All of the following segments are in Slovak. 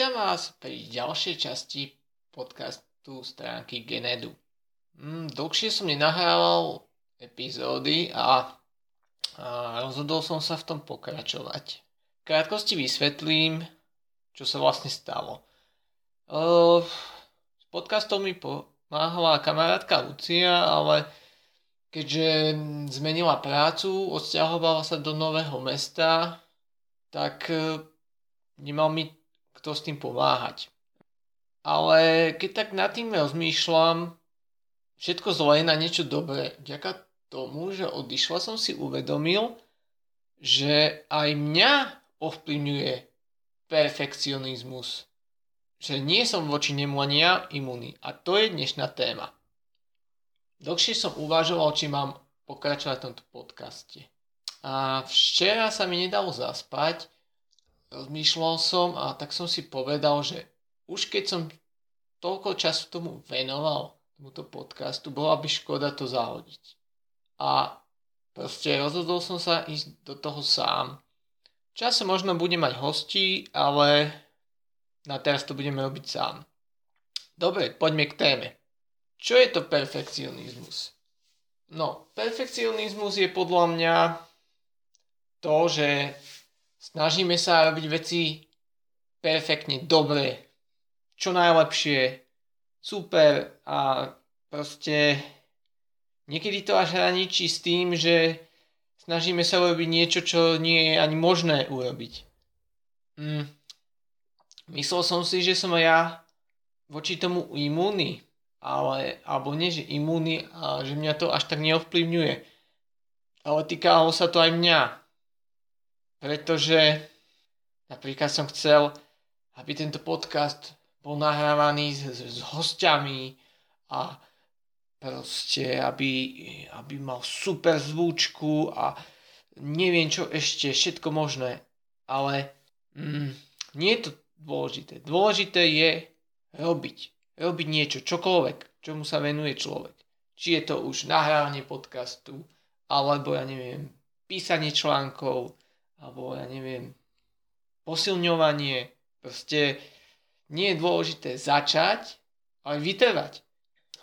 Vítam vás pri ďalšej časti podcastu stránky Genedu. Mm, dlhšie som nenahrával epizódy a, a rozhodol som sa v tom pokračovať. V krátkosti vysvetlím, čo sa vlastne stalo. Uh, s podcastom mi pomáhala kamarátka Lucia, ale keďže zmenila prácu, odsťahovala sa do nového mesta, tak uh, nemal mi kto s tým pomáhať. Ale keď tak nad tým rozmýšľam, všetko zlé na niečo dobré. Vďaka tomu, že odišla som si uvedomil, že aj mňa ovplyvňuje perfekcionizmus. Že nie som voči nemu ani ja imunný. A to je dnešná téma. Dlhšie som uvažoval, či mám pokračovať v tomto podcaste. A včera sa mi nedalo zaspať, rozmýšľal som a tak som si povedal, že už keď som toľko času tomu venoval, tomuto podcastu, bola by škoda to zahodiť. A proste rozhodol som sa ísť do toho sám. Čase možno budem mať hostí, ale na teraz to budeme robiť sám. Dobre, poďme k téme. Čo je to perfekcionizmus? No, perfekcionizmus je podľa mňa to, že snažíme sa robiť veci perfektne, dobre, čo najlepšie, super a proste niekedy to až hraničí s tým, že snažíme sa urobiť niečo, čo nie je ani možné urobiť. Mm. Myslel som si, že som ja voči tomu imúny, ale, alebo nie, že imúny, a že mňa to až tak neovplyvňuje. Ale týkalo sa to aj mňa. Pretože napríklad som chcel, aby tento podcast bol nahrávaný s, s, s hostiami a proste, aby, aby mal super zvučku a neviem čo ešte, všetko možné. Ale mm, nie je to dôležité. Dôležité je robiť. Robiť niečo, čokoľvek, čomu sa venuje človek. Či je to už nahrávanie podcastu, alebo ja neviem, písanie článkov, alebo ja neviem, posilňovanie. Proste nie je dôležité začať, ale vytrvať.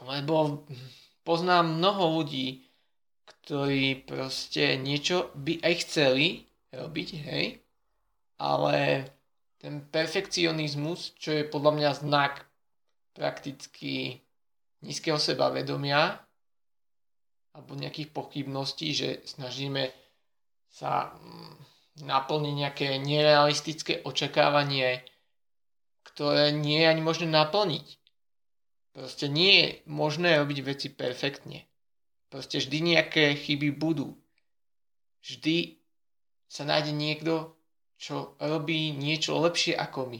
Lebo poznám mnoho ľudí, ktorí proste niečo by aj chceli robiť, hej, ale ten perfekcionizmus, čo je podľa mňa znak prakticky nízkeho sebavedomia alebo nejakých pochybností, že snažíme sa naplniť nejaké nerealistické očakávanie ktoré nie je ani možné naplniť. Proste nie je možné robiť veci perfektne. Proste vždy nejaké chyby budú. Vždy sa nájde niekto, čo robí niečo lepšie ako my.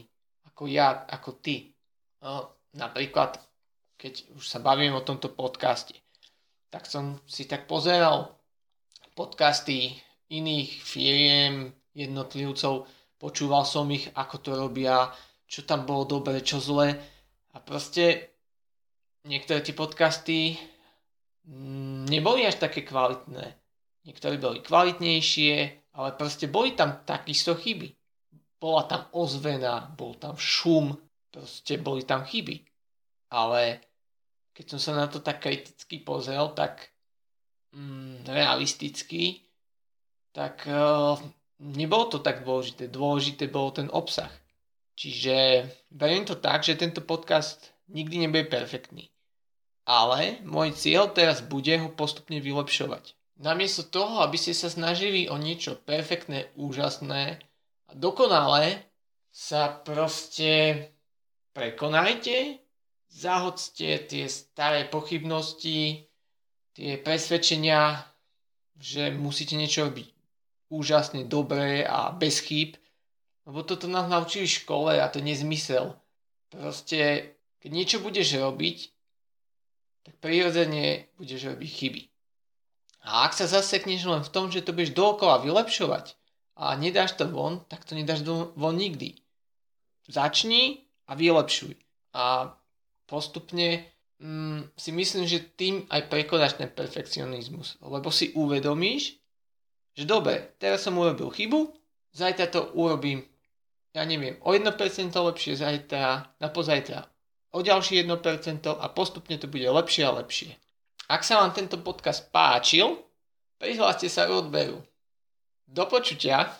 Ako ja, ako ty. No, napríklad, keď už sa bavím o tomto podcaste, tak som si tak pozeral podcasty iných firiem, jednotlivcov, počúval som ich, ako to robia, čo tam bolo dobre, čo zle. A proste niektoré tie podcasty mm, neboli až také kvalitné. Niektoré boli kvalitnejšie, ale proste boli tam takisto chyby. Bola tam ozvena, bol tam šum, proste boli tam chyby. Ale keď som sa na to tak kriticky pozrel, tak mm, realisticky, tak uh, nebolo to tak dôležité. Dôležité bol ten obsah. Čiže beriem to tak, že tento podcast nikdy nebude perfektný. Ale môj cieľ teraz bude ho postupne vylepšovať. Namiesto toho, aby ste sa snažili o niečo perfektné, úžasné a dokonalé, sa proste prekonajte, zahodzte tie staré pochybnosti, tie presvedčenia, že musíte niečo robiť úžasne dobré a bez chýb lebo toto nás naučili v škole a to je nezmysel. Proste, keď niečo budeš robiť, tak prirodzene budeš robiť chyby. A ak sa zasekneš len v tom, že to budeš dookola vylepšovať a nedáš to von, tak to nedáš von nikdy. Začni a vylepšuj. A postupne mm, si myslím, že tým aj prekonáš ten perfekcionizmus. Lebo si uvedomíš, že dobre, teraz som urobil chybu, zajtra to urobím ja neviem, o 1% lepšie zajtra, na pozajtra o ďalšie 1% a postupne to bude lepšie a lepšie. Ak sa vám tento podcast páčil, prihláste sa k odberu. Do počutia.